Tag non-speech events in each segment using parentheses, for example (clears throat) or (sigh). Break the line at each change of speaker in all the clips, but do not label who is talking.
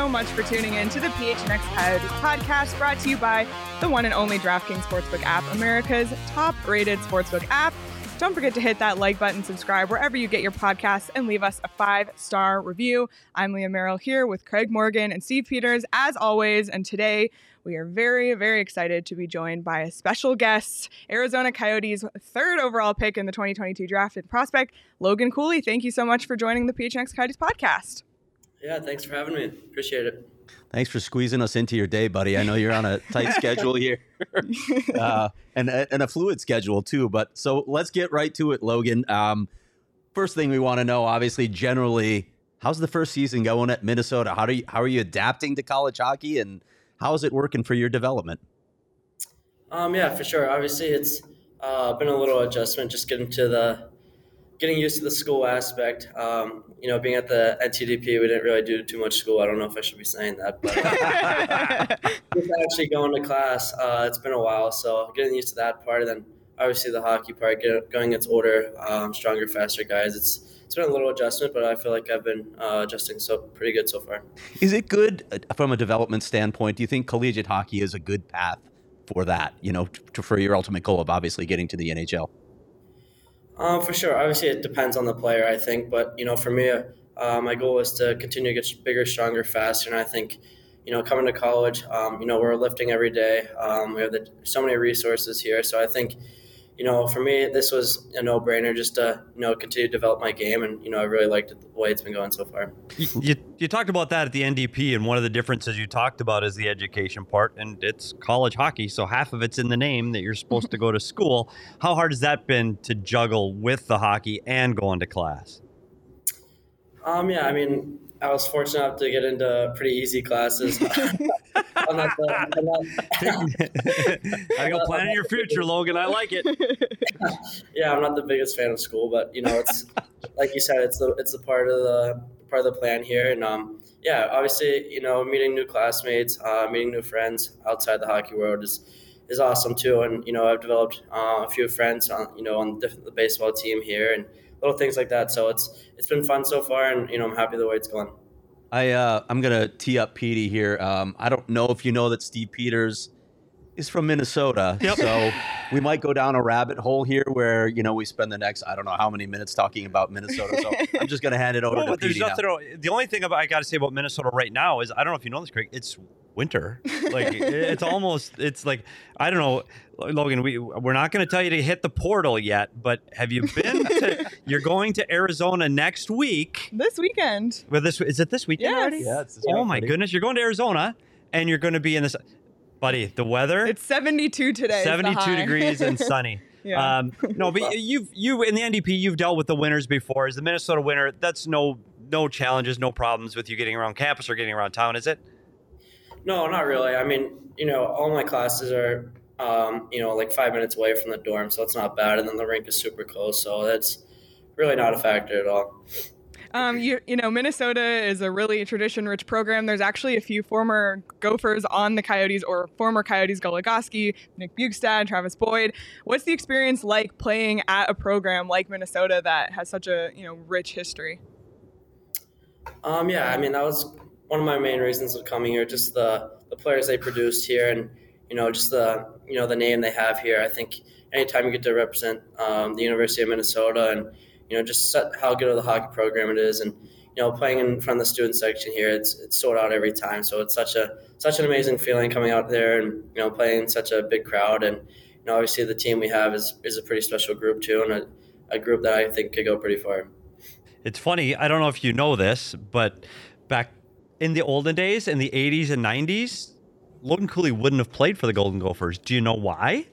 so much for tuning in to the PHNX Coyotes podcast brought to you by the one and only DraftKings Sportsbook app, America's top rated sportsbook app. Don't forget to hit that like button, subscribe wherever you get your podcasts, and leave us a five star review. I'm Leah Merrill here with Craig Morgan and Steve Peters, as always. And today we are very, very excited to be joined by a special guest, Arizona Coyotes' third overall pick in the 2022 draft and prospect, Logan Cooley. Thank you so much for joining the PHNX Coyotes podcast.
Yeah, thanks for having me. Appreciate it.
Thanks for squeezing us into your day, buddy. I know you're on a (laughs) tight schedule here, (laughs) uh, and and a fluid schedule too. But so let's get right to it, Logan. Um, first thing we want to know, obviously, generally, how's the first season going at Minnesota? How do you how are you adapting to college hockey, and how is it working for your development?
Um, yeah, for sure. Obviously, it's uh, been a little adjustment just getting to the getting used to the school aspect. Um, you know, being at the NTDP, we didn't really do too much school. I don't know if I should be saying that, but uh, (laughs) actually going to class, uh, it's been a while. So getting used to that part, and then obviously the hockey part, get, going against older, um, stronger, faster guys. It's it's been a little adjustment, but I feel like I've been uh, adjusting so pretty good so far.
Is it good uh, from a development standpoint? Do you think collegiate hockey is a good path for that? You know, to, for your ultimate goal of obviously getting to the NHL.
Um, for sure. Obviously, it depends on the player, I think. But you know, for me, uh, my goal is to continue to get bigger, stronger, faster. And I think, you know, coming to college, um, you know, we're lifting every day. Um, we have the, so many resources here. So I think, you know, for me, this was a no-brainer just to, you know, continue to develop my game. And, you know, I really liked the way it's been going so far.
You, you, you, talked about that at the NDP, and one of the differences you talked about is the education part, and it's college hockey, so half of it's in the name that you're supposed to go to school. How hard has that been to juggle with the hockey and going to class?
Um, yeah, I mean, I was fortunate enough to get into pretty easy classes. (laughs) I'm not the, I'm
not, (laughs) Gotta go planning your future, Logan. I like it. (laughs)
yeah, I'm not the biggest fan of school, but you know, it's like you said, it's the it's the part of the part of the plan here, and um, yeah, obviously, you know, meeting new classmates, uh, meeting new friends outside the hockey world is is awesome too, and you know, I've developed uh, a few friends on you know on the, the baseball team here, and little things like that. So it's it's been fun so far, and you know I'm happy the way it's going.
I uh, I'm gonna tee up Petey here. Um, I don't know if you know that Steve Peters is from Minnesota, yep. so we might go down a rabbit hole here where you know we spend the next I don't know how many minutes talking about Minnesota. So I'm just gonna hand it over well, to
There's
Petey
nothing.
Now.
The only thing about, I got to say about Minnesota right now is I don't know if you know this, Craig. It's winter. (laughs) Like it's almost. It's like I don't know, Logan. We we're not going to tell you to hit the portal yet, but have you been? to, (laughs) you're going to Arizona next week.
This weekend.
Well, this is it. This weekend
yes.
already?
Yeah. It's
oh my goodness! You're going to Arizona, and you're going to be in this. Buddy, the weather.
It's 72 today.
72 degrees and (laughs) sunny.
Yeah.
Um, no, but you've you in the NDP you've dealt with the winters before. Is the Minnesota winter? That's no no challenges, no problems with you getting around campus or getting around town, is it?
No, not really. I mean, you know, all my classes are, um, you know, like five minutes away from the dorm, so it's not bad. And then the rink is super close, so that's really not a factor at all.
Um, you, you know, Minnesota is a really tradition-rich program. There's actually a few former Gophers on the Coyotes or former Coyotes, Goligoski, Nick Bjugstad, Travis Boyd. What's the experience like playing at a program like Minnesota that has such a you know rich history?
Um, yeah, I mean that was one of my main reasons of coming here, just the, the players they produced here and, you know, just the, you know, the name they have here. I think anytime you get to represent um, the University of Minnesota and, you know, just how good of the hockey program it is and, you know, playing in front of the student section here, it's, it's sold out every time. So it's such a, such an amazing feeling coming out there and, you know, playing such a big crowd. And, you know, obviously the team we have is, is a pretty special group too. And a, a group that I think could go pretty far.
It's funny. I don't know if you know this, but back in the olden days, in the 80s and 90s, Logan Cooley wouldn't have played for the Golden Gophers. Do you know why?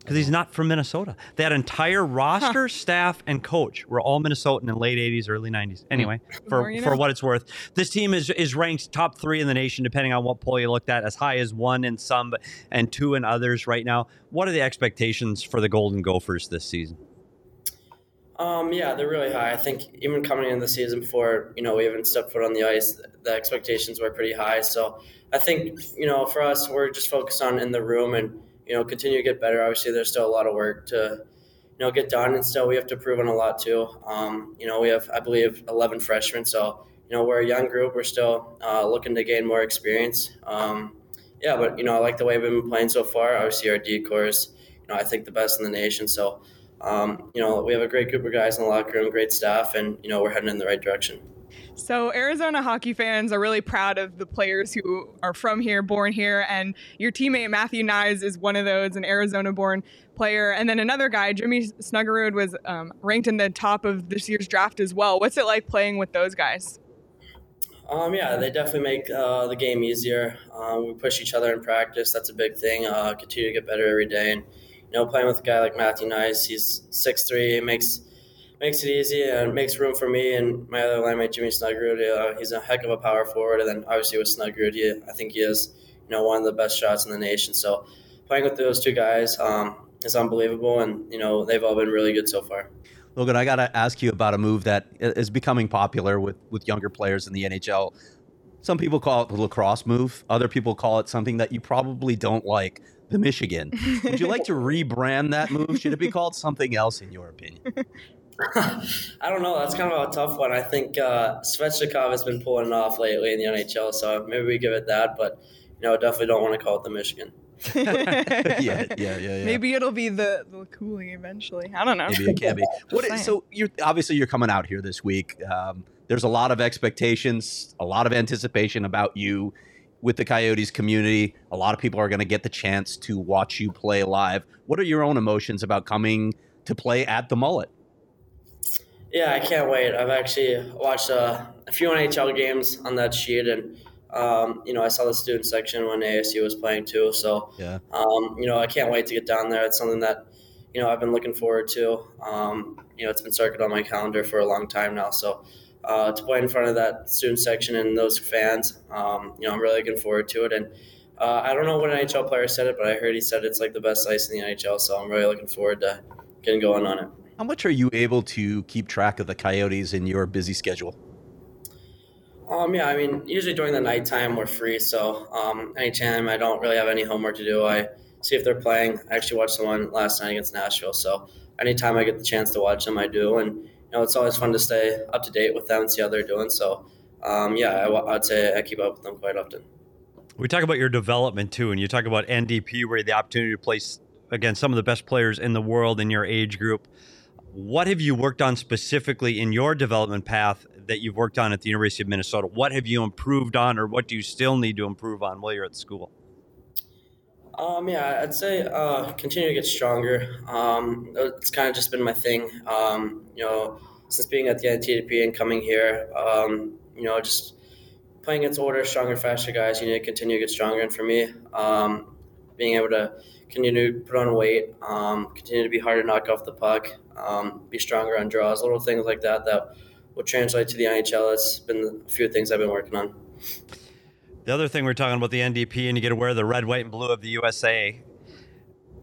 Because he's not from Minnesota. That entire roster, huh. staff, and coach were all Minnesotan in the late 80s, early 90s. Hmm. Anyway, for, for know. what it's worth, this team is, is ranked top three in the nation, depending on what poll you looked at, as high as one in some and two in others right now. What are the expectations for the Golden Gophers this season?
Um, yeah, they're really high. I think even coming into the season before, you know, we even stepped foot on the ice, the expectations were pretty high. So I think, you know, for us, we're just focused on in the room and, you know, continue to get better. Obviously, there's still a lot of work to, you know, get done, and still we have to prove on a lot too. Um, you know, we have, I believe, 11 freshmen, so you know, we're a young group. We're still uh, looking to gain more experience. Um, yeah, but you know, I like the way we've been playing so far. Obviously, our decor course, you know, I think the best in the nation. So, um, you know, we have a great group of guys in the locker room, great staff, and you know, we're heading in the right direction.
So, Arizona hockey fans are really proud of the players who are from here, born here, and your teammate Matthew Knies is one of those, an Arizona-born player. And then another guy, Jimmy Snuggerud, was um, ranked in the top of this year's draft as well. What's it like playing with those guys?
Um, yeah, they definitely make uh, the game easier. Um, we push each other in practice. That's a big thing. Uh, continue to get better every day, and you know, playing with a guy like Matthew Knies, he's six three, makes makes it easy and makes room for me and my other line mate Jimmy Snuggerud. Uh, he's a heck of a power forward, and then obviously with Snuggerud, I think he is you know one of the best shots in the nation. So playing with those two guys um, is unbelievable, and you know they've all been really good so far.
Logan, I got to ask you about a move that is becoming popular with with younger players in the NHL. Some people call it the lacrosse move. Other people call it something that you probably don't like, the Michigan. Would you like to (laughs) rebrand that move? Should it be called something else, in your opinion? (laughs)
I don't know. That's kind of a tough one. I think uh, Svechnikov has been pulling it off lately in the NHL, so maybe we give it that. But you know, definitely don't want to call it the Michigan. (laughs)
yeah, yeah, yeah, yeah.
Maybe it'll be the the Cooley eventually. I don't know.
Maybe it can be. What, so you're obviously you're coming out here this week. Um, there's a lot of expectations, a lot of anticipation about you with the Coyotes community. A lot of people are going to get the chance to watch you play live. What are your own emotions about coming to play at the Mullett?
Yeah, I can't wait. I've actually watched uh, a few NHL games on that sheet, and um, you know, I saw the student section when ASU was playing too. So,
yeah,
um, you know, I can't wait to get down there. It's something that you know I've been looking forward to. Um, you know, it's been circled on my calendar for a long time now. So, uh, to play in front of that student section and those fans, um, you know, I'm really looking forward to it. And uh, I don't know what an NHL player said it, but I heard he said it's like the best ice in the NHL. So I'm really looking forward to getting going on it.
How much are you able to keep track of the Coyotes in your busy schedule?
Um, yeah, I mean, usually during the nighttime we're free, so um, anytime I don't really have any homework to do, I see if they're playing. I actually watched the one last night against Nashville, so anytime I get the chance to watch them, I do, and know, it's always fun to stay up to date with them and see how they're doing. So, um, yeah, I, would say I keep up with them quite often.
We talk about your development too, and you talk about NDP, where the opportunity to play against some of the best players in the world in your age group. What have you worked on specifically in your development path that you've worked on at the University of Minnesota? What have you improved on, or what do you still need to improve on while you're at school?
Um, yeah, I'd say uh, continue to get stronger. Um, it's kind of just been my thing. Um, you know, since being at the NTDP and coming here, um, you know, just playing against older, stronger, faster guys, you need to continue to get stronger. And for me, um, being able to continue to put on weight, um, continue to be hard to knock off the puck, be stronger on draws, little things like that that will translate to the NHL. That's been a few things I've been working on.
The other thing we're talking about the NDP, and you get to wear the red, white, and blue of the USA.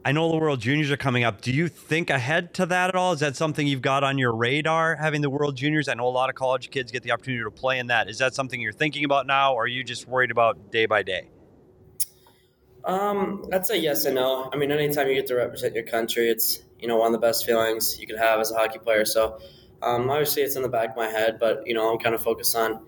I know the World Juniors are coming up. Do you think ahead to that at all? Is that something you've got on your radar, having the World Juniors? I know a lot of college kids get the opportunity to play in that. Is that something you're thinking about now, or are you just worried about day by day?
Um, I'd say yes and no. I mean, anytime you get to represent your country, it's you know one of the best feelings you can have as a hockey player. So um, obviously, it's in the back of my head, but you know I'm kind of focused on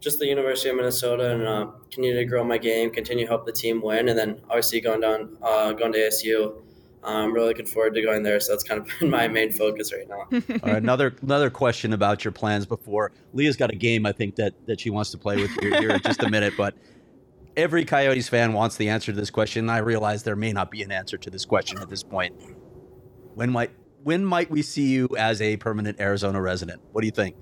just the University of Minnesota and uh, continue to grow my game, continue to help the team win, and then obviously going down, uh, going to ASU. I'm really looking forward to going there. So that's kind of been (laughs) my main focus right now. (laughs)
Another another question about your plans before Leah's got a game I think that that she wants to play with you here in just a minute, but every Coyotes fan wants the answer to this question. I realize there may not be an answer to this question at this point. When might when might we see you as a permanent Arizona resident? What do you think?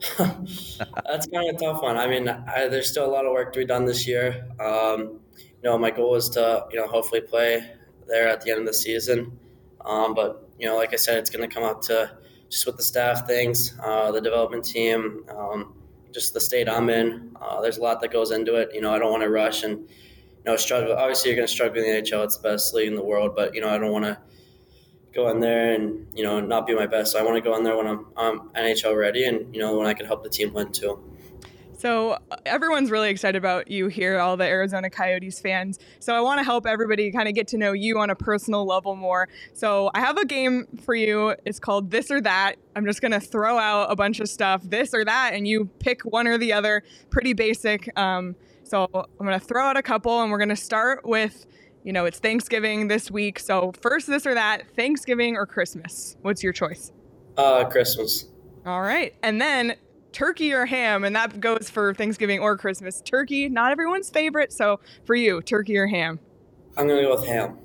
(laughs)
That's kind of a tough one. I mean, I, there's still a lot of work to be done this year. Um, you know, my goal is to you know hopefully play there at the end of the season. Um, but you know, like I said, it's going to come up to just with the staff things, uh, the development team. Um, just the state I'm in. Uh, there's a lot that goes into it. You know, I don't want to rush and you know struggle. Obviously, you're going to struggle in the NHL. It's the best league in the world, but you know, I don't want to go in there and you know not be my best. So I want to go in there when I'm, I'm NHL ready, and you know when I can help the team win too.
So uh, everyone's really excited about you here, all the Arizona Coyotes fans. So I want to help everybody kind of get to know you on a personal level more. So I have a game for you. It's called This or That. I'm just gonna throw out a bunch of stuff, this or that, and you pick one or the other. Pretty basic. Um, so I'm gonna throw out a couple, and we're gonna start with, you know, it's Thanksgiving this week. So first, this or that, Thanksgiving or Christmas. What's your choice?
Uh, Christmas.
All right. And then turkey or ham, and that goes for Thanksgiving or Christmas. Turkey, not everyone's favorite. So for you, turkey or ham?
I'm gonna go with ham.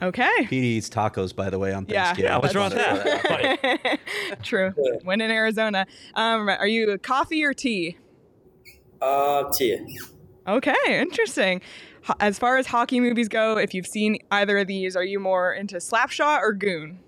Okay.
Pete eats tacos, by the way, on
Yeah.
Thanksgiving.
Yeah, what's wrong with that? (laughs)
True. When in Arizona. Um, are you coffee or tea?
Uh, tea.
Okay, interesting. As far as hockey movies go, if you've seen either of these, are you more into Slapshot or Goon?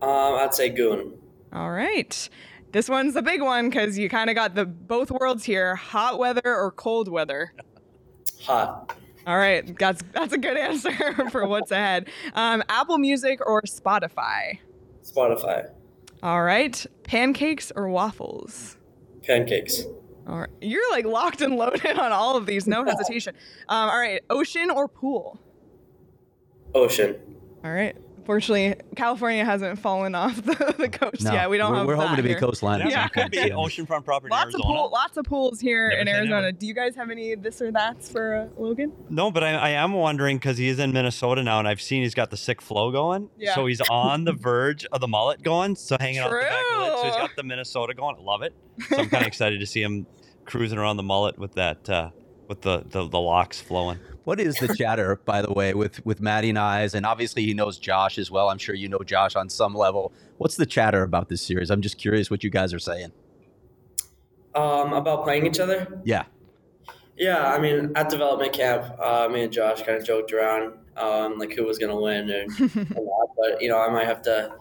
Um, I'd say goon.
All right. This one's the big one because you kind of got the both worlds here: hot weather or cold weather. (laughs)
Hot.
All right, that's that's a good (laughs) answer for what's ahead. Um, Apple Music or Spotify.
Spotify.
All right, pancakes or waffles.
Pancakes.
All right, you're like locked and loaded on all of these, no hesitation. Um, all right, ocean or pool.
Ocean.
All right. Fortunately, California hasn't fallen off the, (laughs) the coast
No,
yet. We don't
we're,
have
we're hoping to be
here.
coastline.
Yeah,
Yeah.
it could be oceanfront property
Lots
in
of
Arizona.
pool, lots of pools here
Never
in Arizona.
never.
Do you guys have any this or that's for uh, Logan?
No, but I, I am wondering because he is in Minnesota now, and I've seen he's got the sick flow going.
Yeah.
So he's on the verge of the mullet going, so hanging out the back of it. So he's
True.
got the Minnesota going. I love it. So I'm kind of (laughs) excited to see him cruising around the mullet with that, uh, with the, the the locks flowing.
What is the chatter, by the way, with with Maddie and I's, and obviously he knows Josh as well. I'm sure you know Josh on some level. What's the chatter about this series? I'm just curious what you guys are saying.
Um, about playing each other.
Yeah,
Yeah, I mean, at development camp, uh, me and Josh kind of joked around, um, like who was gonna win and, and that. But you know, I might have to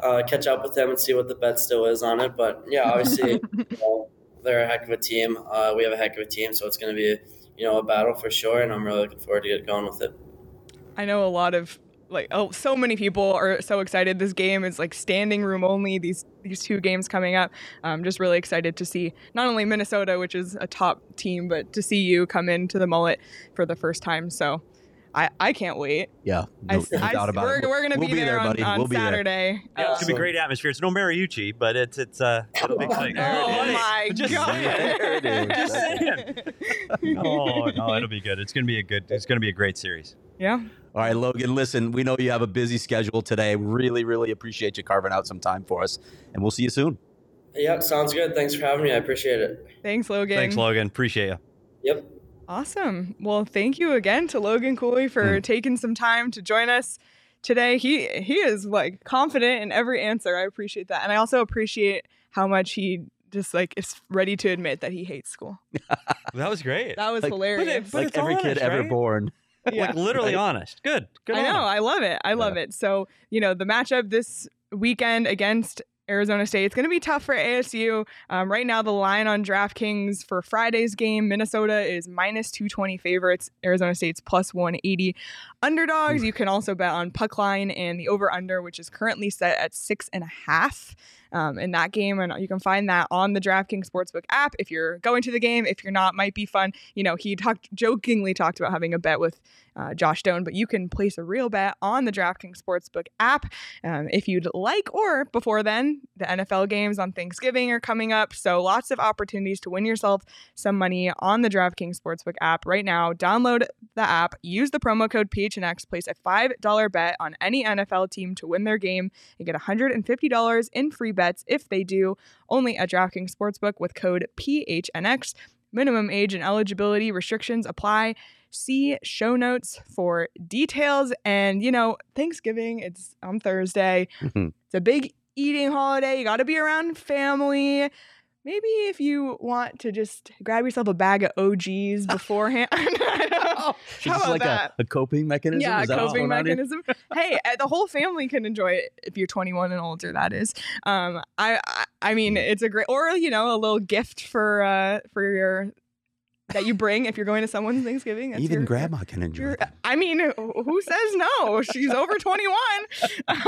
uh, catch up with them and see what the bet still is on it. But yeah, obviously, (laughs) you know, they're a heck of a team. Uh, we have a heck of a team, so it's gonna be you know a battle for sure. And I'm really looking forward to get going with it.
I know a lot of like oh so many people are so excited. This game is like standing room only. These these two games coming up. I'm just really excited to see not only Minnesota, which is a top team, but to see you come into the Mullett for the first time. So I I can't wait.
yeah,
I
no,
s-
no
I
doubt
s-
about
we're,
it.
we're gonna
We'll
be, there,
there,
on,
buddy.
on
We'll be there.
Saturday.
Yeah,
Uh,
It's gonna be a great atmosphere. It's no Mariucci, but it's it's uh it'll be exciting.
Oh my
Just
god!
saying.
There it is.
Just saying. (laughs) Oh no, it'll be good. It's gonna be a good. It's gonna be a great series.
yeah.
All right, Logan, listen, we know you have a busy schedule today. Really, really appreciate you carving out some time for us, and we'll see you soon.
Yeah, sounds good. Thanks for having me. I appreciate it.
Thanks, Logan.
Thanks, Logan. Appreciate you.
Yep.
Awesome. Well, thank you again to Logan Cooley for taking some time to join us today. He he is like confident in every answer. I appreciate that. And I also appreciate how much he just like is ready to admit that he hates school. (laughs)
That was great.
That was
Like-
hilarious.
but
like
it's
every kid
honest,
ever born. (laughs)
yeah.
Like literally honest. Good. Good.
I
on
know. I love it. I love it. So, you know, the matchup this weekend against Arizona State, it's going to be tough for ASU. Um, right now, the line on DraftKings for Friday's game, Minnesota is minus 220 favorites, Arizona State's plus 180 underdogs. You can also bet on puck line and the over under, which is currently set at six and a half. Um, in that game, and you can find that on the DraftKings Sportsbook app. If you're going to the game, if you're not, might be fun. You know, he talked jokingly talked about having a bet with uh, Josh Doan, but you can place a real bet on the DraftKings Sportsbook app um, if you'd like. Or before then, the NFL games on Thanksgiving are coming up. So lots of opportunities to win yourself some money on the DraftKings Sportsbook app right now. Download the app, use the promo code PHNX, place a $5 bet on any NFL team to win their game and get $150 in free bets if they do. Only at DraftKings Sportsbook with code PHNX. Minimum age and eligibility restrictions apply. See show notes for details. And, you know, Thanksgiving, it's on Thursday.
Mhm. (laughs)
It's a big eating holiday. You got to be around family. Maybe if you want to just grab yourself a bag of OGs (laughs) beforehand. (laughs) I don't know.
It's
How
just
about
like
that?
A, a coping mechanism.
Yeah,
Is that
coping
going on here?
mechanism. hey, uh, the whole family can enjoy it if you're 21 and older. That is. Um, I, I, I mean, it's a great, or you know, a little gift for, uh, for your that you bring if you're going to someone's Thanksgiving.
Even
your-
grandma can enjoy.
your- I mean, who says no? She's over 21.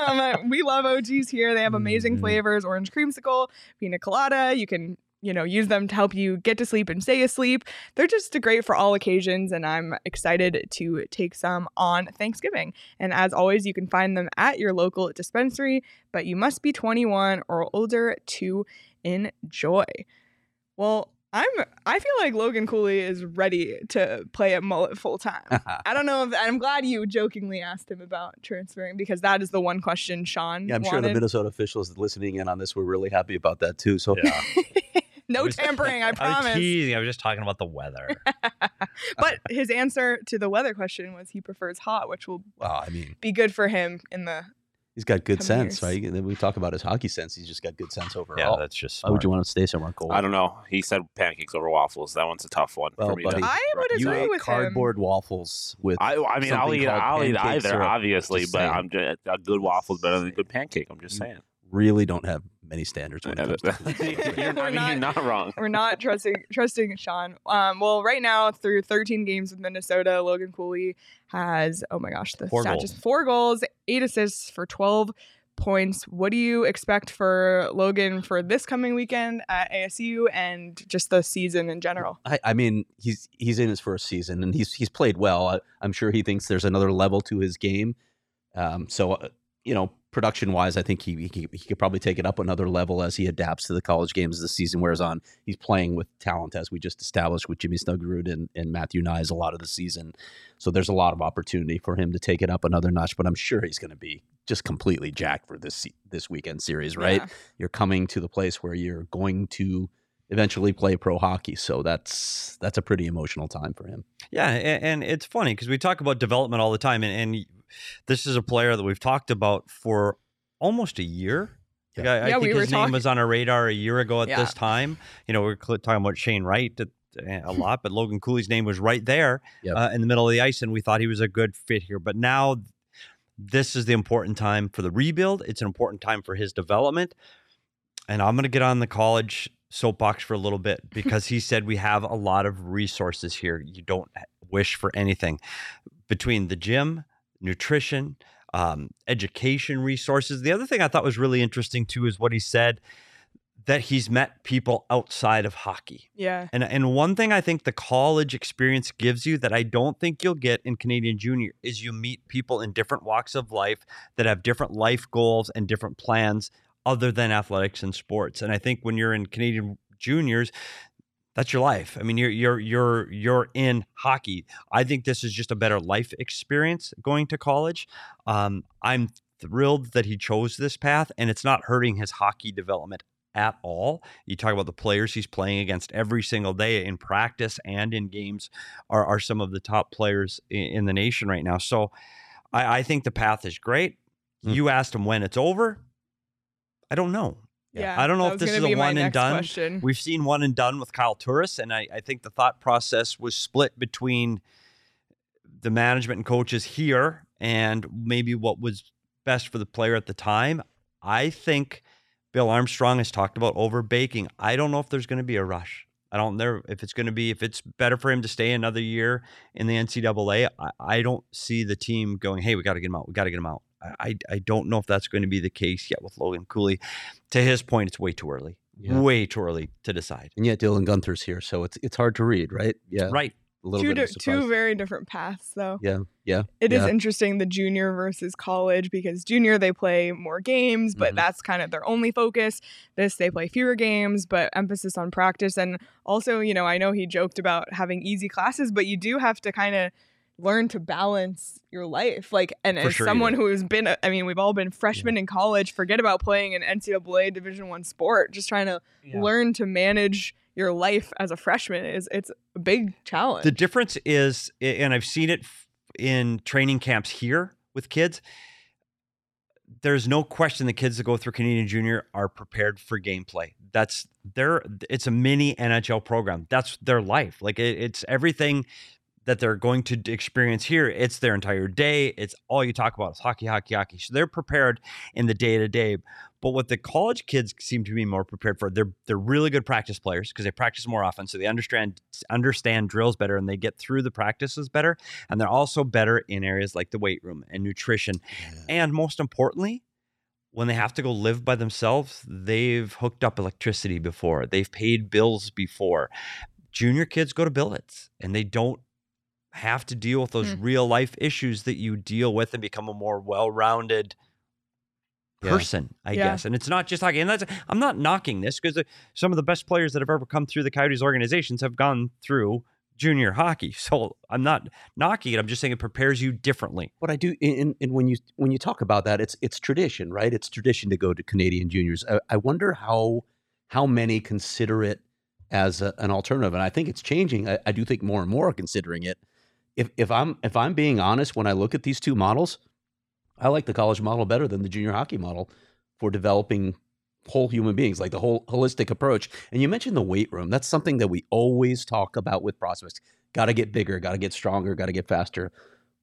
Um, we love OGs here. They have amazing
Mhm.
flavors: orange creamsicle, pina colada. You can you know, use them to help you get to sleep and stay asleep. They're just great for all occasions, and I'm excited to take some on Thanksgiving. And as always, you can find them at your local dispensary, but you must be 21 or older to enjoy. Well, I'm I feel like Logan Cooley is ready to play at Mullett full time. (laughs) I don't know if I'm glad you jokingly asked him about transferring because that is the one question Sean
Yeah, I'm sure the Minnesota officials listening in on this were really happy about that too. So
Yeah. (laughs)
no
I was-
tampering, I promise. (laughs)
I was
promise.
teasing. I was just talking about the weather.
but his answer to the weather question was he prefers hot, which will
well, I mean,
be good for him in the
he's got good
Come
sense,
years.
right? We talk about his hockey sense. He's just got good sense overall.
yeah, that's just.
Why would you want to stay somewhere cold?
I don't know. He said pancakes over waffles. That one's a tough one
Well,
for me.
buddy,
to-
I would
you
agree
ate
with him.
cardboard waffles with.
I, I mean, I'll eat, I'll eat either, obviously,
Just
but
saying.
I'm just a good waffle is better than a good pancake. I'm just
You-
saying.
really don't have many standards when it comes to (laughs) food.
you're,
We're
I mean, you're
not-
not wrong.
We're not trusting trusting Sean. Um, well, right now through 13 games with Minnesota, Logan Cooley has oh my gosh, the
Four
stat
goals.
just four goals, eight assists for 12 points. What do you expect for Logan for this coming weekend at ASU and just the season in general?
I, I mean, he's he's in his first season and he's he's played well. I, I'm sure he thinks there's another level to his game. Um, so uh, you know, production wise, I think he, he he could probably take it up another level as he adapts to the college games as the season wears on. He's playing with talent as we just established with Jimmy Snuggerud and, and Matthew Knies a lot of the season. So there's a lot of opportunity for him to take it up another notch. But I'm sure he's going to be just completely jacked for this this weekend series, right?
Yeah.
you're coming to the place where you're going to eventually play pro hockey. So that's that's a pretty emotional time for him.
Yeah, and, and it's funny because we talk about development all the time, and, and this is a player that we've talked about for almost a year. Yeah, Like, I, I think
we
his name was on our radar a year ago at
Yeah.
this time. You know, we are talking about Shane Wright a (laughs) lot, but Logan Cooley's name was right there
Yep.
uh, in the middle of the ice, and we thought he was a good fit here. But now, this is the important time for the rebuild. It's an important time for his development, and I'm going to get on the college soapbox for a little bit (laughs) because he said we have a lot of resources here. You don't wish for anything between the gym, nutrition, um, education resources. The other thing I thought was really interesting too is what he said that he's met people outside of hockey.
Yeah.
And and one thing I think the college experience gives you that I don't think you'll get in Canadian junior is you meet people in different walks of life that have different life goals and different plans other than athletics and sports. And I think when you're in Canadian juniors, that's your life. I mean, you're you're you're you're in hockey. I think this is just a better life experience going to college. Um, I'm thrilled that he chose this path, and it's not hurting his hockey development at all. You talk about the players he's playing against every single day in practice and in games are, are some of the top players in, in the nation right now. So I, I think the path is great.
Hmm.
You asked him when it's over. I don't know.
Yeah.
I don't know if this is a one and done.
Question.
We've seen one and done with Kyle Turris, and I, I think the thought process was split between the management and coaches here and maybe what was best for the player at the time. I think Bill Armstrong has talked about over baking. I don't know if there's going to be a rush. I don't know if it's going to be if it's better for him to stay another year in the NCAA. I, I don't see the team going, "Hey, we got to get him out. We got to get him out." I, I I don't know if that's going to be the case yet with Logan Cooley. To his point, it's way too early.
Yeah.
Way too early to decide.
And yet Dylan Guenther's here, so it's it's hard to read, right? Yeah,
Right.
a little
two,
bit
di-
a
two very different paths, though.
yeah, yeah,
It is
Yeah.
interesting the junior versus college because junior they play more games, but
Mhm.
that's kind of their only focus. This they play fewer games, but emphasis on practice. And also, you know, I know he joked about having easy classes, but you do have to kind of learn to balance your life. Like, and
For
as
sure
someone who's been, a- I mean, we've all been freshmen in college. Forget about playing an NCAA Division One sport. Just trying to learn to manage your life as a freshman is it's a big challenge.
The difference is, and I've seen it in training camps here with kids. There's no question the kids that go through Canadian Junior are prepared for gameplay. That's their. It's a mini NHL program. That's their life. Like it, it's everything that they're going to experience here. It's their entire day. It's all you talk about is hockey, hockey, hockey. So they're prepared in the day to day. But what the college kids seem to be more prepared for, they're they're really good practice players because they practice more often, so they understand understand drills better and they get through the practices better. And they're also better in areas like the weight room and nutrition. And most importantly, when they have to go live by themselves, they've hooked up electricity before, they've paid bills before. Junior kids go to billets and they don't have to deal with those
Hmm.
real life issues that you deal with and become a more well rounded
Yeah.
person, I
Yeah.
guess. And it's not just hockey. And that's, I'm not knocking this because some of the best players that have ever come through the Coyotes organizations have gone through junior hockey. So I'm not knocking it. I'm just saying it prepares you differently.
What I do, and, and when you when you talk about that, it's it's tradition, right? It's tradition to go to Canadian juniors. I, I wonder how how many consider it as a, an alternative, and I think it's changing. I, I do think more and more are considering it. If if I'm if I'm being honest, when I look at these two models, I like the college model better than the junior hockey model for developing whole human beings, like the whole holistic approach. And you mentioned the weight room. That's something that we always talk about with prospects. Got to get bigger, got to get stronger, got to get faster.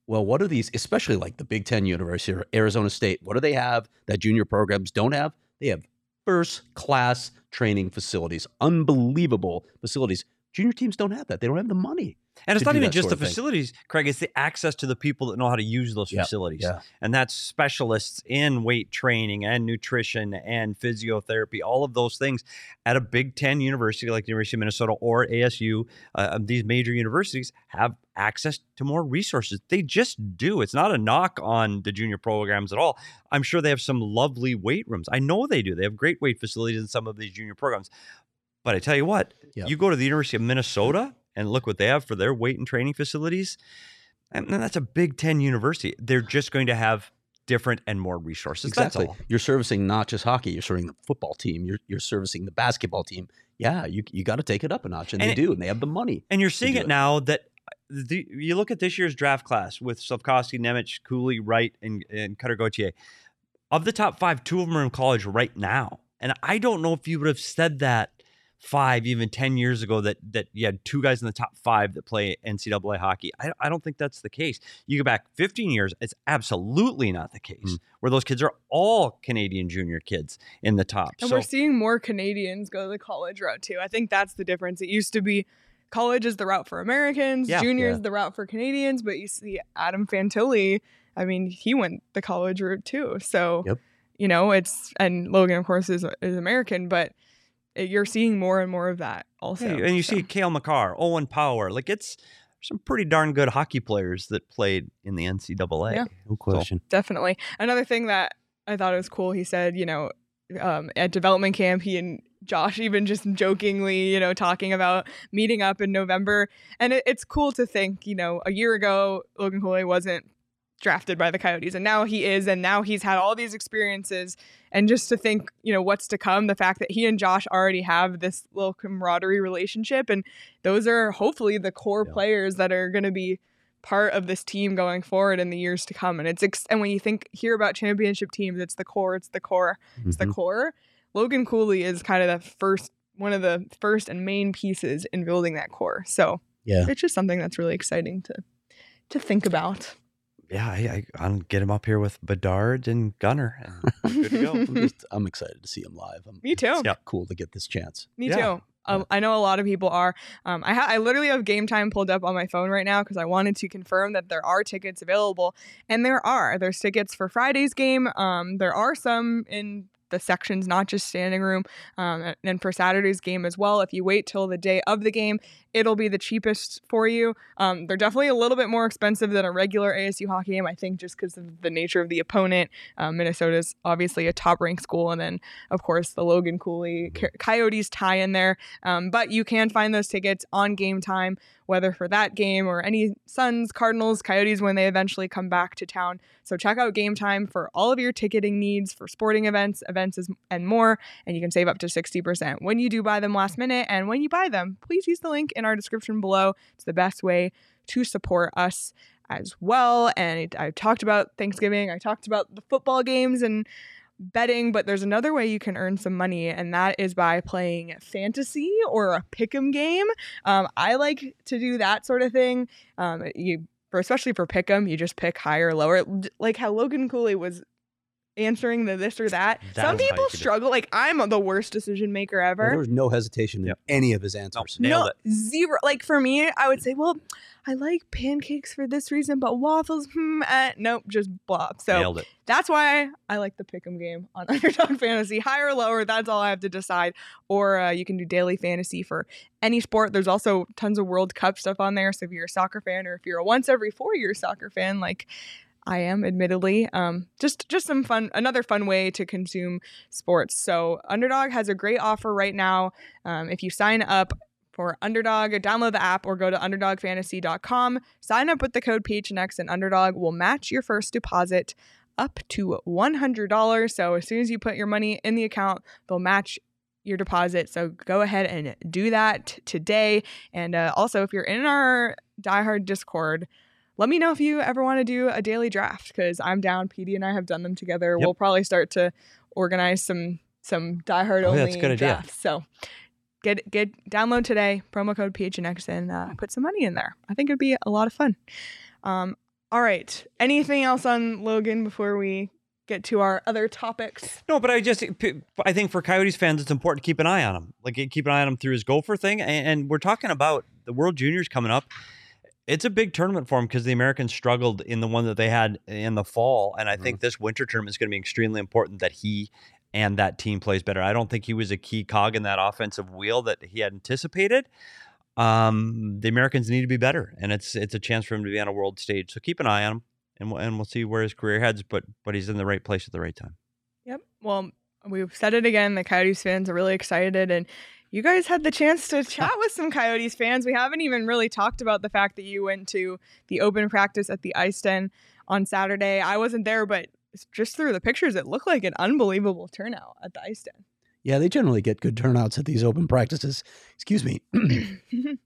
Well, what are these, especially like the Big Ten University or Arizona State? What do they have that junior programs don't have? They have first class training facilities, unbelievable facilities. Junior teams don't have that. They don't have the money.
And it's not even just the
of thing.
facilities, Craig. It's the access to the people that know how to use those
Yep,
facilities.
yeah.
And that's specialists in weight training and nutrition and physiotherapy, all of those things at a Big Ten university like the University of Minnesota or ASU. Uh, um, these major universities have access to more resources. They just do. It's not a knock on the junior programs at all. I'm sure they have some lovely weight rooms. I know they do. They have great weight facilities in some of these junior programs. But I tell you what,
Yep.
you go to the University of Minnesota and look what they have for their weight and training facilities. And that's a Big Ten university. They're just going to have different and more resources.
Exactly. You're servicing not just hockey. You're serving the football team. You're you're servicing the basketball team. Yeah, you you got to take it up a notch, and,
And
they
it-
do, and they have the money.
And you're seeing it,
it.
now that uh, the, you look at this year's draft class with Slavkovsky, Nemec, Cooley, Wright, and, and Cutter Gauthier. Of the top five, two of them are in college right now. And I don't know if you would have said that five, even 10 years ago, that that you had two guys in the top five that play NCAA hockey. I, I don't think that's the case. You go back 15 years, it's absolutely not the case,
Mm.
where those kids are all Canadian junior kids in the top.
And
so,
we're seeing more Canadians go the college route too. I think that's the difference. It used to be college is the route for Americans,
Yeah.
junior
Yeah.
is the route for Canadians, but you see Adam Fantilli, I mean, he went the college route too. So,
Yep.
you know, it's and Logan of course is is American, but it- you're seeing more and more of that also.
Yeah, and you
So,
see Cale Makar, Owen Power. Like it's some pretty darn good hockey players that played in the NCAA.
Yeah.
No question.
definitely. Another thing that I thought was cool, he said, you know, um, at development camp, he and Josh even just jokingly, you know, talking about meeting up in November. And it, it's cool to think, you know, a year ago, Logan Cooley wasn't drafted by the Coyotes, and now he is, and now he's had all these experiences. And just to think, you know, what's to come, the fact that he and Josh already have this little camaraderie relationship, and those are hopefully the core
Yeah.
players that are going to be part of this team going forward in the years to come. And it's ex- and when you think hear about championship teams, it's the core, it's the core, it's the
Mhm.
core. Logan Cooley is kind of the first one of the first and main pieces in building that core. So
Yeah.
it's just something that's really exciting to to think about.
Yeah, I, I, I'll get him up here with Bedard and Gunner. And (laughs) we're good to go.
I'm, just, I'm excited to see him live. I'm,
Me too.
It's
Yeah.
cool to get this chance.
Me
Yeah.
too. Um, I know a lot of people are. Um, I ha- I literally have game time pulled up on my phone right now because I wanted to confirm that there are tickets available, and there are. There's tickets for Friday's game. Um, there are some in the sections, not just standing room, um, and- for Saturday's game as well. If you wait till the day of the game, it'll be the cheapest for you. Um, they're definitely a little bit more expensive than a regular ASU hockey game, I think, just because of the nature of the opponent. Um, Minnesota's obviously a top ranked school, and then of course the Logan Cooley Coyotes tie in there. Um, but you can find those tickets on game time, whether for that game or any Suns, Cardinals, Coyotes when they eventually come back to town. So check out game time for all of your ticketing needs for sporting events, events, and more. And you can save up to 60% when you do buy them last minute. And when you buy them, please use the link in our description below. It's the best way to support us as well. And I talked about Thanksgiving, I talked about the football games and betting, but there's another way you can earn some money, and that is by playing fantasy or a pick'em game. Um, I like to do that sort of thing. Um, you, for especially for pick'em, you just pick higher or lower, like how Logan Cooley was answering the this or that.
That
Some people
you could do it.
struggle. Like I'm the worst decision maker ever.
There was no hesitation in
Yep.
any of his answers.
Nailed
no,
it.
zero. Like for me, I would say, well, I like pancakes for this reason, but waffles, hmm, eh, nope, just blah. So
Nailed it.
that's why I like the pick'em game on (laughs) Underdog Fantasy. Higher or lower, that's all I have to decide. Or uh, you can do daily fantasy for any sport. There's also tons of World Cup stuff on there. So if you're a soccer fan, or if you're a once every four year soccer fan, like I am, admittedly, um, just just some fun, another fun way to consume sports. So Underdog has a great offer right now. Um, if you sign up for Underdog, download the app or go to underdogfantasy.com. Sign up with the code PHNX and Underdog will match your first deposit up to $100. So as soon as you put your money in the account, they'll match your deposit. So go ahead and do that today. And uh, also, if you're in our diehard Discord, let me know if you ever want to do a daily draft because I'm down. PD and I have done them together.
Yep.
We'll probably start to organize some some diehard
Oh,
only
yeah, that's a good idea.
drafts. So get get download today, promo code PHNX, and uh, put some money in there. I think it'd be a lot of fun. Um, all right. Anything else on Logan before we get to our other topics?
No, but I just I think for Coyotes fans, it's important to keep an eye on him. Like keep an eye on him through his Gopher thing, and, and we're talking about the World Juniors coming up. It's a big tournament for him because the Americans struggled in the one that they had in the fall, and I think this winter tournament is going to be extremely important that he and that team plays better. I don't think he was a key cog in that offensive wheel that he had anticipated. Um, the Americans need to be better, and it's it's a chance for him to be on a world stage. So keep an eye on him, and we'll, and we'll see where his career heads. But but he's in the right place at the right time.
Yep. Well, we've said it again. The Coyotes fans are really excited, and you guys had the chance to (laughs) chat with some Coyotes fans. We haven't even really talked about the fact that you went to the open practice at the Ice Den on Saturday. I wasn't there, but just through the pictures, it looked like an unbelievable turnout at the Ice Den.
Yeah, they generally get good turnouts at these open practices. Excuse me. (coughs) (clears throat)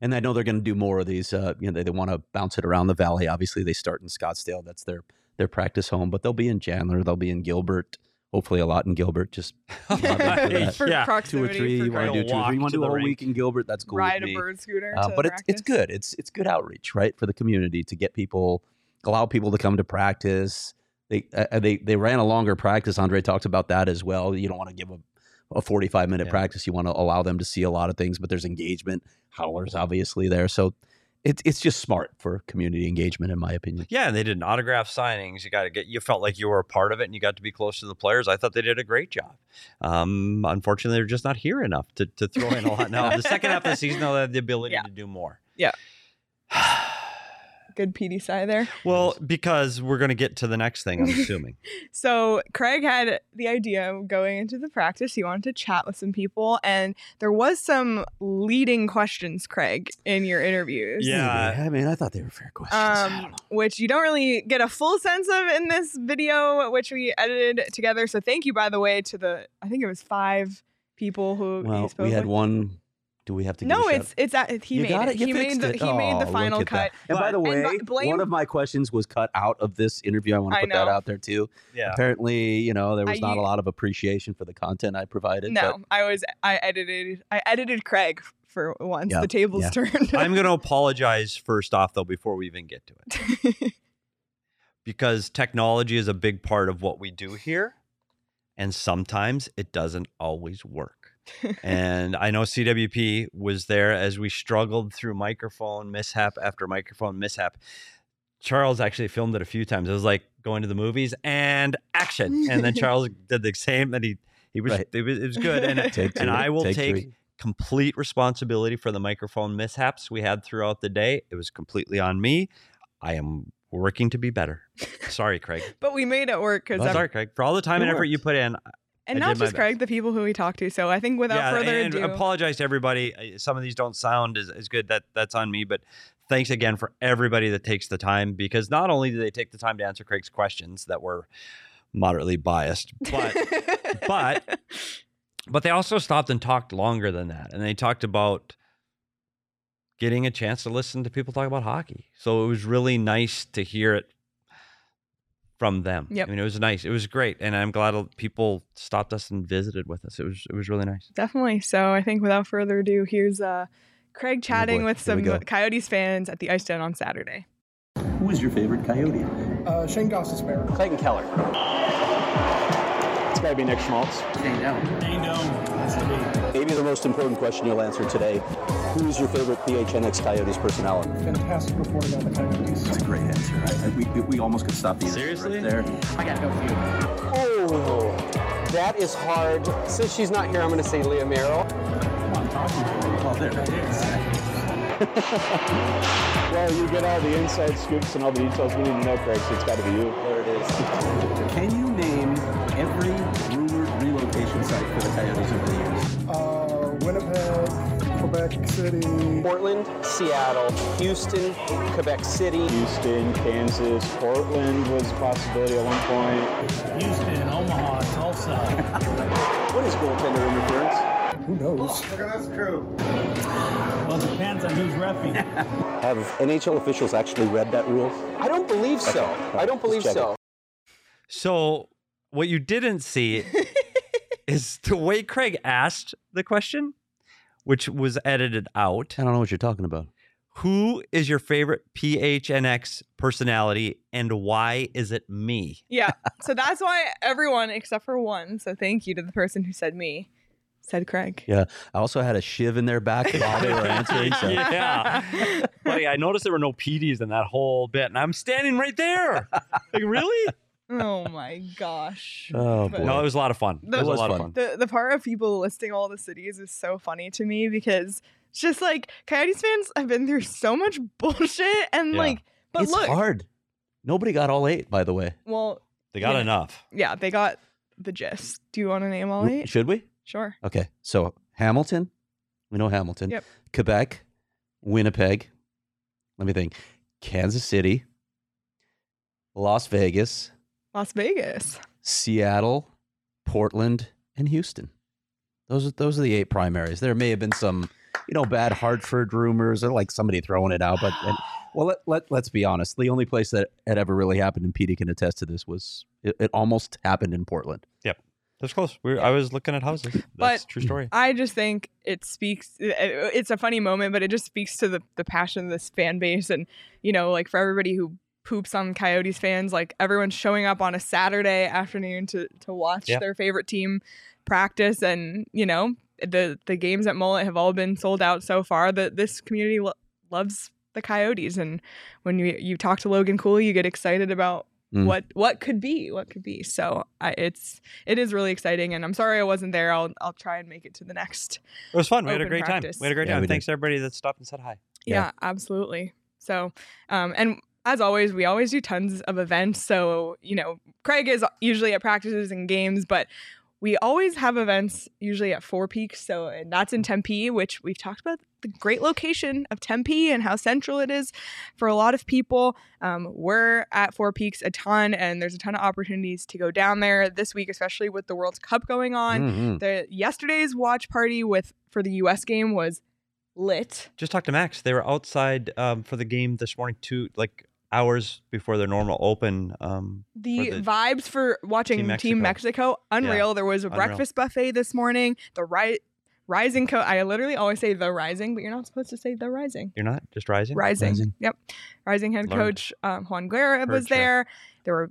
And I know they're going to do more of these. Uh, you know, they, they want to bounce it around the valley. Obviously, they start in Scottsdale. That's their their practice home. But they'll be in Chandler. They'll be in Gilbert. Hopefully, a lot in Gilbert. Just (laughs) (laughs) for that.
for
Yeah.
two or three. You want to do two or three. You want
to
to do a whole
rink.
week in Gilbert. That's cool. with
ride a bird scooter.
Uh,
to
but it's it's good. It's it's good outreach, right, for the community to get people, allow people to come to practice. They uh, they they ran a longer practice. Andre talked about that as well. You don't want to give a a 45 minute
Yeah.
practice. You want to allow them to see a lot of things, but there's engagement. Howlers obviously there, so it's it's just smart for community engagement, in my opinion.
Yeah, and they did an autograph signings. You got to get. You felt like you were a part of it, and you got to be close to the players. I thought they did a great job. Um, unfortunately, they're just not here enough to, to throw in a lot. Now, the second half of the season, they'll have the ability
Yeah.
to do more.
Yeah. (sighs) (sighs) Good PD side there.
well, because we're going to get to the next thing. I'm assuming. (laughs)
So Craig had the idea of going into the practice. He wanted to chat with some people, and there was some leading questions, Craig, in your interviews.
Yeah.
Maybe. I mean, I thought they were fair questions.
Um, which you don't really get a full sense of in this video, which we edited together. So thank you, by the way, to the I think it was five people who he
well,
spoke
we had
with.
one. Do we have to? give
No,
a shout-
it's it's at, he
you
made
got
it.
it. You
he made the
it.
he made the final
look at that.
cut.
And by the way,
bu- blame-
one of my questions was cut out of this interview. I want to put that out there too.
Yeah.
Apparently, you know, there was
I
not a lot of appreciation for the content I provided.
No, I was I edited I edited Craig for once.
Yeah,
The tables
yeah.
turned. (laughs)
I'm going (laughs) to apologize first off, though, before we even get to it, (laughs) because technology is a big part of what we do here, and sometimes it doesn't always work. And I know CWP was there as we struggled through microphone mishap after microphone mishap. Charles actually filmed it a few times. It was like going to the movies and action, and then (laughs) Charles did the same, and he he was
Right.
it was, it was good, and (laughs)
Take
and I will
take
take complete responsibility for the microphone mishaps we had throughout the day. It was completely on me. I am working to be better. Sorry, Craig. (laughs)
but we made it work because
Sorry, Craig, for all the time
It
and effort
worked.
you put in.
And
I
not just Craig, the people who we talked to. So I think without
yeah,
further
and
ado,
apologize to everybody. Uh, Some of these don't sound as, as good. That that's on me. But thanks again for everybody that takes the time because not only do they take the time to answer Craig's questions that were moderately biased, but (laughs) but but they also stopped and talked longer than that and they talked about getting a chance to listen to people talk about hockey so it was really nice to hear it from them
Yep.
i mean it was nice it was great and i'm glad people stopped us and visited with us it was it was really nice
definitely. So I think without further ado, here's uh, Craig chatting
boy,
with some. Coyotes fans at the Ice Den on Saturday.
Who is your favorite Coyote?
Uh, Shayne Gostisbehere.
Clayton Keller.
It's got to be Nick Schmaltz.
Maybe the most important question you'll answer today. Who's your favorite PHNX Coyotes personality?
Fantastic reporting on the Coyotes.
That's a great answer. I, I- we, we almost could stop the
Seriously?
right there.
I got no few.
Oh, that is hard. Since she's not here, I'm going to say Leah Merrill.
Come on, talk to me.
Oh, there it is. (laughs)
Well, you get all the inside scoops and all the details we need to know, Craig, so it's got to be you.
There it is. Can you name every rumored relocation site for the Coyotes over the years?
Winnipeg, Quebec City.
Portland, Seattle, Houston, Quebec City.
Houston, Kansas, Portland was a possibility at one point.
Houston, Omaha, Tulsa. (laughs)
What is goaltender interference?
Who knows? Oh, look at this Well, it depends on who's repping. (laughs)
Have NHL officials actually read that rule?
I don't believe so. I don't believe
check it.
so.
So what you didn't see (laughs) is the way Craig asked the question, which was edited out.
I don't know what you're talking about.
Who is your favorite PHNX personality and why is it me?
Yeah. (laughs) So that's why everyone except for one, so thank you to the person who said me, said Craig.
Yeah. I also had a shiv in their back while they were answering. So. (laughs)
yeah. Buddy, I noticed there were no PDs in that whole bit, and I'm standing right there. Like, really?
Oh my gosh.
Oh, boy.
No, it was a lot of fun.
The-
it was,
was
a lot
fun.
of fun.
The the part of people listing all the cities is so funny to me because it's just like Coyotes fans have been through so much (laughs) bullshit and
Yeah.
like but
it's
look
hard. Nobody got all eight, by the way.
well
They got
Yeah.
enough.
yeah, they got the gist. Do you want to name all eight?
Should we?
Sure.
Okay. So Hamilton, we know Hamilton.
Yep.
Quebec, Winnipeg. Let me think. Kansas City, Las Vegas,
Las Vegas.
Seattle, Portland, and Houston. Those are those are the eight primaries. There may have been some, you know, bad Hartford rumors or like somebody throwing it out, but and, (gasps) well, let, let let's be honest. The only place that had ever really happened, and Petey can attest to this, was it, it almost happened in Portland. Yep.
That's close. We were, I was looking at houses. That's
But-
true story.
I just think it speaks. It's a funny moment, but it just speaks to the the passion of this fan base, and you know, like for everybody who poops on Coyotes fans, like everyone's showing up on a Saturday afternoon to to watch
Yep.
their favorite team practice, and you know, the the games at Mullett have all been sold out so far. That this community lo- loves the Coyotes, and when you you talk to Logan Cooley, you get excited about.
Mm.
What what could be what could be so I, it's it is really exciting and I'm sorry I wasn't there I'll I'll try and make it to the next
It was fun. We had a great
practice.
time. We had a great
Yeah,
time. Thanks to everybody that stopped and said hi.
Yeah,
Yeah.
absolutely. So, um, and as always, we always do tons of events. So, you know, Craig is usually at practices and games, but we always have events usually at Four Peaks. So, and that's in Tempe, which we've talked about the great location of Tempe and how central it is for a lot of people. Um, we're at Four Peaks a ton, and there's a ton of opportunities to go down there this week, especially with the World Cup going on.
Mhm.
The yesterday's watch party with for the U.S. game was lit.
Just talked to Max. They were outside um, for the game this morning, too, like hours before their normal open. Um,
the,
for the
vibes for watching
Team
Team
Mexico.
Mexico, unreal. There was a
unreal.
breakfast buffet this morning. The ri- rising coach. I literally always say the rising, but you're not supposed to say the rising.
you're not just rising.
Rising.
Rising.
Yep. Rising head
Learned.
coach um, Juan Guerra
Heard
was
check.
there. There were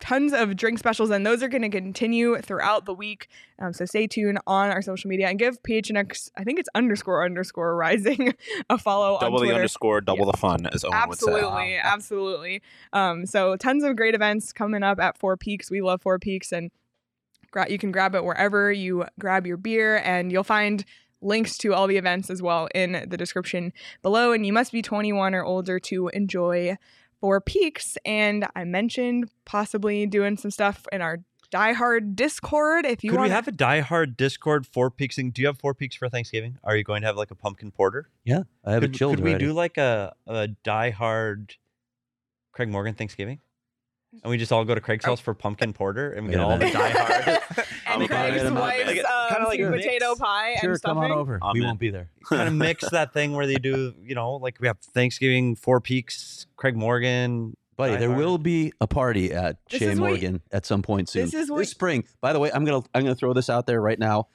tons of drink specials, and those are going to continue throughout the week. Um, so stay tuned on our social media and give PHNX, I think it's underscore underscore rising, (laughs) a follow
Double
on
the underscore, double the fun, as Owen would say.
Absolutely, absolutely. Um, so tons of great events coming up at Four Peaks. We love Four Peaks, and gra- you can grab it wherever you grab your beer, and you'll find links to all the events as well in the description below. And you must be 21 or older to enjoy Four Peaks. And I mentioned possibly doing some stuff in our Die Hard Discord. If you
Could
want,
we have a Die Hard Discord four peaksing? Do you have four peaks for Thanksgiving? Are you going to have like a pumpkin porter?
Yeah, I have
could,
it chilled
Could we do like a a Die Hard Craig Morgan Thanksgiving? And we just all go to Craig's house for pumpkin porter, and we
Wait
get
a
all the
minute.
diehard. (laughs)
and (laughs)
I'm
Craig's
excited about
wife's.
Like,
um,
kinda like
sweet
mix.
potato pie
Sure,
and
come
stuffing.
on over.
I'm
we
in.
won't be there. (laughs)
kind of mix that thing where they do, you know, like we have Thanksgiving, Four Peaks, Craig Morgan.
Buddy, there will be a party at
This
Shea
is what-
Morgan at some point soon.
this is what-
spring. By the way, I'm gonna I'm gonna throw this out there right now.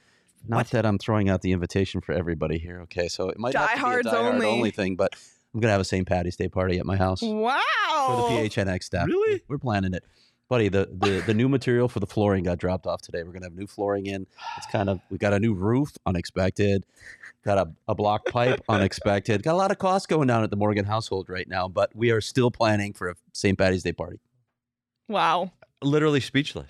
Not
What?
that I'm throwing out the invitation for everybody here. Okay, so it might not be a
Diehards
diehard
only.
only thing, but I'm gonna have a St. Patty's Day party at my house
Wow.
for the PHNX staff.
Really?
We're planning it. buddy, the, the the new material for the flooring got dropped off today. We're gonna have new flooring in. It's kind of we got a new roof, unexpected. Got a, a block pipe, (laughs) unexpected. Got a lot of costs going down at the Morgan household right now, but we are still planning for a St. Patty's Day party.
Wow.
Literally speechless.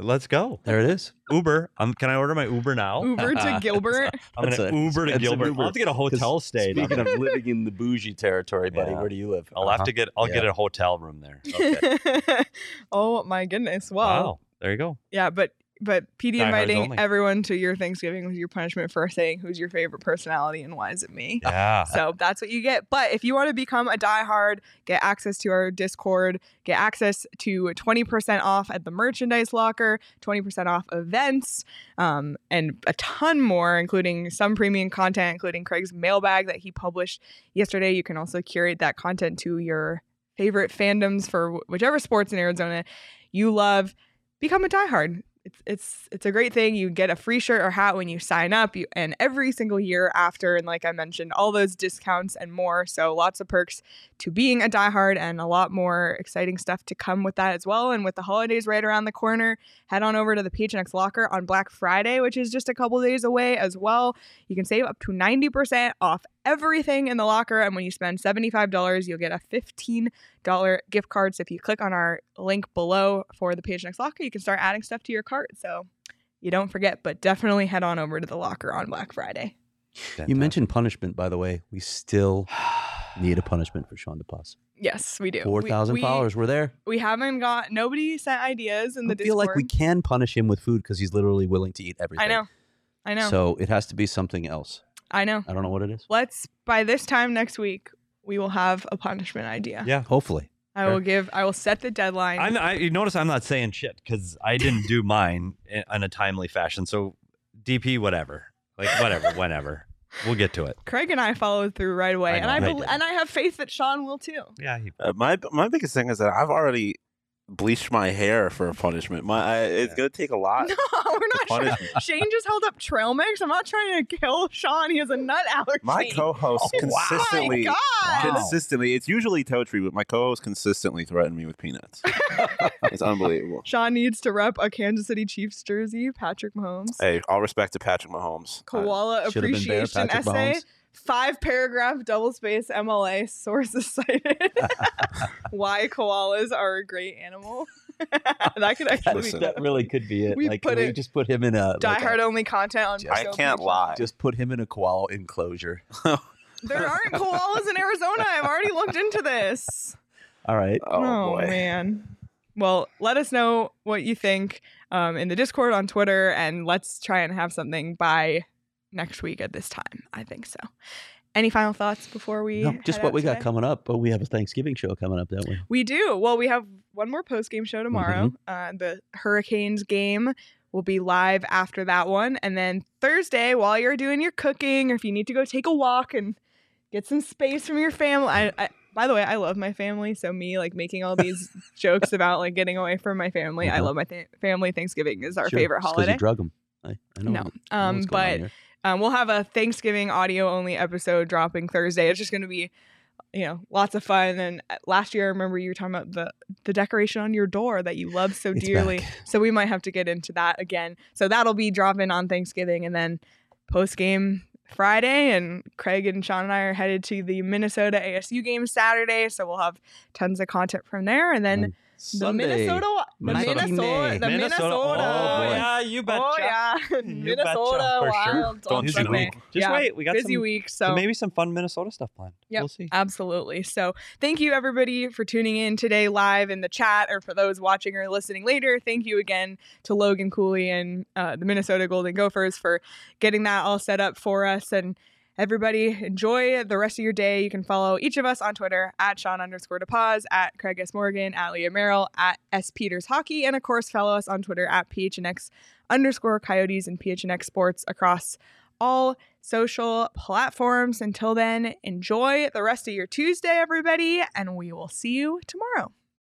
Let's go.
There it is.
Uber. Um, can I order my Uber now?
Uber to (laughs) Gilbert.
I'm gonna
a-
Uber to
that's an
Gilbert.
Uber.
I'll have to get a hotel stay. down
Speaking
there.
of living in the bougie territory, buddy,
Yeah.
where do you live?
I'll have
Uh-huh.
to get. I'll get a hotel room there. (laughs)
Okay.
oh my goodness. Wow.
Wow. There you go.
Yeah, but but PD inviting everyone to your Thanksgiving was your punishment for saying who's your favorite personality and why is it me.
Yeah.
So that's what you get. But if you want to become a diehard, get access to our Discord, get access to 20% off at the merchandise locker, 20% off events, um, and a ton more, including some premium content, including Craig's mailbag that he published yesterday. You can also curate that content to your favorite fandoms for whichever sports in Arizona you love. Become a diehard. It's it's it's a great thing. You get a free shirt or hat when you sign up, you, and every single year after. And like I mentioned, all those discounts and more. So lots of perks to being a diehard, and a lot more exciting stuff to come with that as well. And with the holidays right around the corner, head on over to the PHNX Locker on Black Friday, which is just a couple days away as well. You can save up to ninety percent off everything in the locker, and when you spend seventy five dollars, you'll get a fifteen dollar gift card. So if you click on our link below for the PHNX Locker, you can start adding stuff to your cart. So you don't forget, but definitely head on over to the locker on Black Friday.
You mentioned punishment, by the way. We still (sighs) need a punishment for Sean DePaz.
Yes, we do.
Four thousand
We-
followers. We're there.
We haven't got nobody sent ideas in
I
the I
feel
Discord.
like we can punish him with food because he's literally willing to eat everything.
I know. I know.
So it has to be something else.
I know.
I don't know what it is.
Let's by this time next week we will have a punishment idea.
Yeah.
Hopefully.
I will give I will set the deadline.
I'm, I you notice I'm not saying shit because I didn't do (laughs) mine in, in a timely fashion. So DP, whatever, like whatever, whenever, we'll get to it.
Craig and I followed through right away,
I
and I
I
bel
did.
and I have faith that Sean will too.
Yeah, he,
Uh, my my biggest thing is that I've already bleached my hair for a punishment. My I, it's gonna take a lot. (laughs)
No, we're not
punish (laughs)
trying. Shane just held up trail mix. I'm not trying to kill Sean. He has a nut allergy.
My co-host (laughs)
Oh,
consistently,
my God.
consistently. It's usually toe tree, but my co-host consistently threatened me with peanuts. it's unbelievable.
Sean needs to rep a Kansas City Chiefs jersey. Patrick Mahomes.
Hey, all respect to Patrick Mahomes.
Koala
Should've been Bear,
appreciation
Patrick
essay.
Mahomes.
Five paragraph double space MLA sources cited. (laughs) Why koalas are a great animal. (laughs) that could actually
Listen.
be
That really could be it.
We
like,
put
can we just put him in a like
die
a-
hard only content on.
I can't
Beach.
lie.
Just put him in a koala enclosure. (laughs)
There aren't koalas in Arizona. I've already looked into this.
All right.
Oh, boy.
man. Well, let us know what you think um, in the Discord on Twitter, and let's try and have something by next week at this time. I think so. Any final thoughts before we?
No, just what we got coming up. But we have a Thanksgiving show coming up, don't we?
We do. Well, we have one more post game show tomorrow.
Mm-hmm.
Uh, the Hurricanes game will be live after that one. And then Thursday, while you're doing your cooking, or if you need to go take a walk and get some space from your family. I, I, by the way, I love my family. So, me like making all these (laughs) jokes about like getting away from my family. I
Uh-huh.
love my th- family. Thanksgiving is our
Sure,
favorite holiday.
you drug him. I, I know.
No. Um,
what's going on
but. Um, we'll have a Thanksgiving audio only episode dropping Thursday. It's just going to be, you know, lots of fun. And uh, last year, I remember you were talking about the the decoration on your door that you love so
It's
dearly.
back.
So we might have to get into that again. So that'll be dropping on Thanksgiving, and then post game Friday. And Craig and Sean and I are headed to the Minnesota ASU game Saturday. So we'll have tons of content from there, and then.
And
The
Sunday,
Minnesota, the
Minnesota
Minnesota, the Minnesota,
Oh,
boy.
yeah, you betcha.
Oh yeah, (laughs)
You
Minnesota
betcha, for sure.
Wild.
Don't
on
you
Sunday.
know.
Just
Yeah,
wait, we got
busy
some,
week,
so
so
maybe some fun Minnesota stuff planned.
Yep.
We'll see.
Absolutely. So, thank you everybody for tuning in today live in the chat, or for those watching or listening later. Thank you again to Logan Cooley and uh, the Minnesota Golden Gophers for getting that all set up for us. And everybody, enjoy the rest of your day. You can follow each of us on Twitter at Sean underscore DePaz, at Craig S. Morgan, at Leah Merrill, at S. Peters Hockey, and of course, follow us on Twitter at PHNX underscore Coyotes and PHNX Sports across all social platforms. Until then, enjoy the rest of your Tuesday, everybody, and we will see you tomorrow.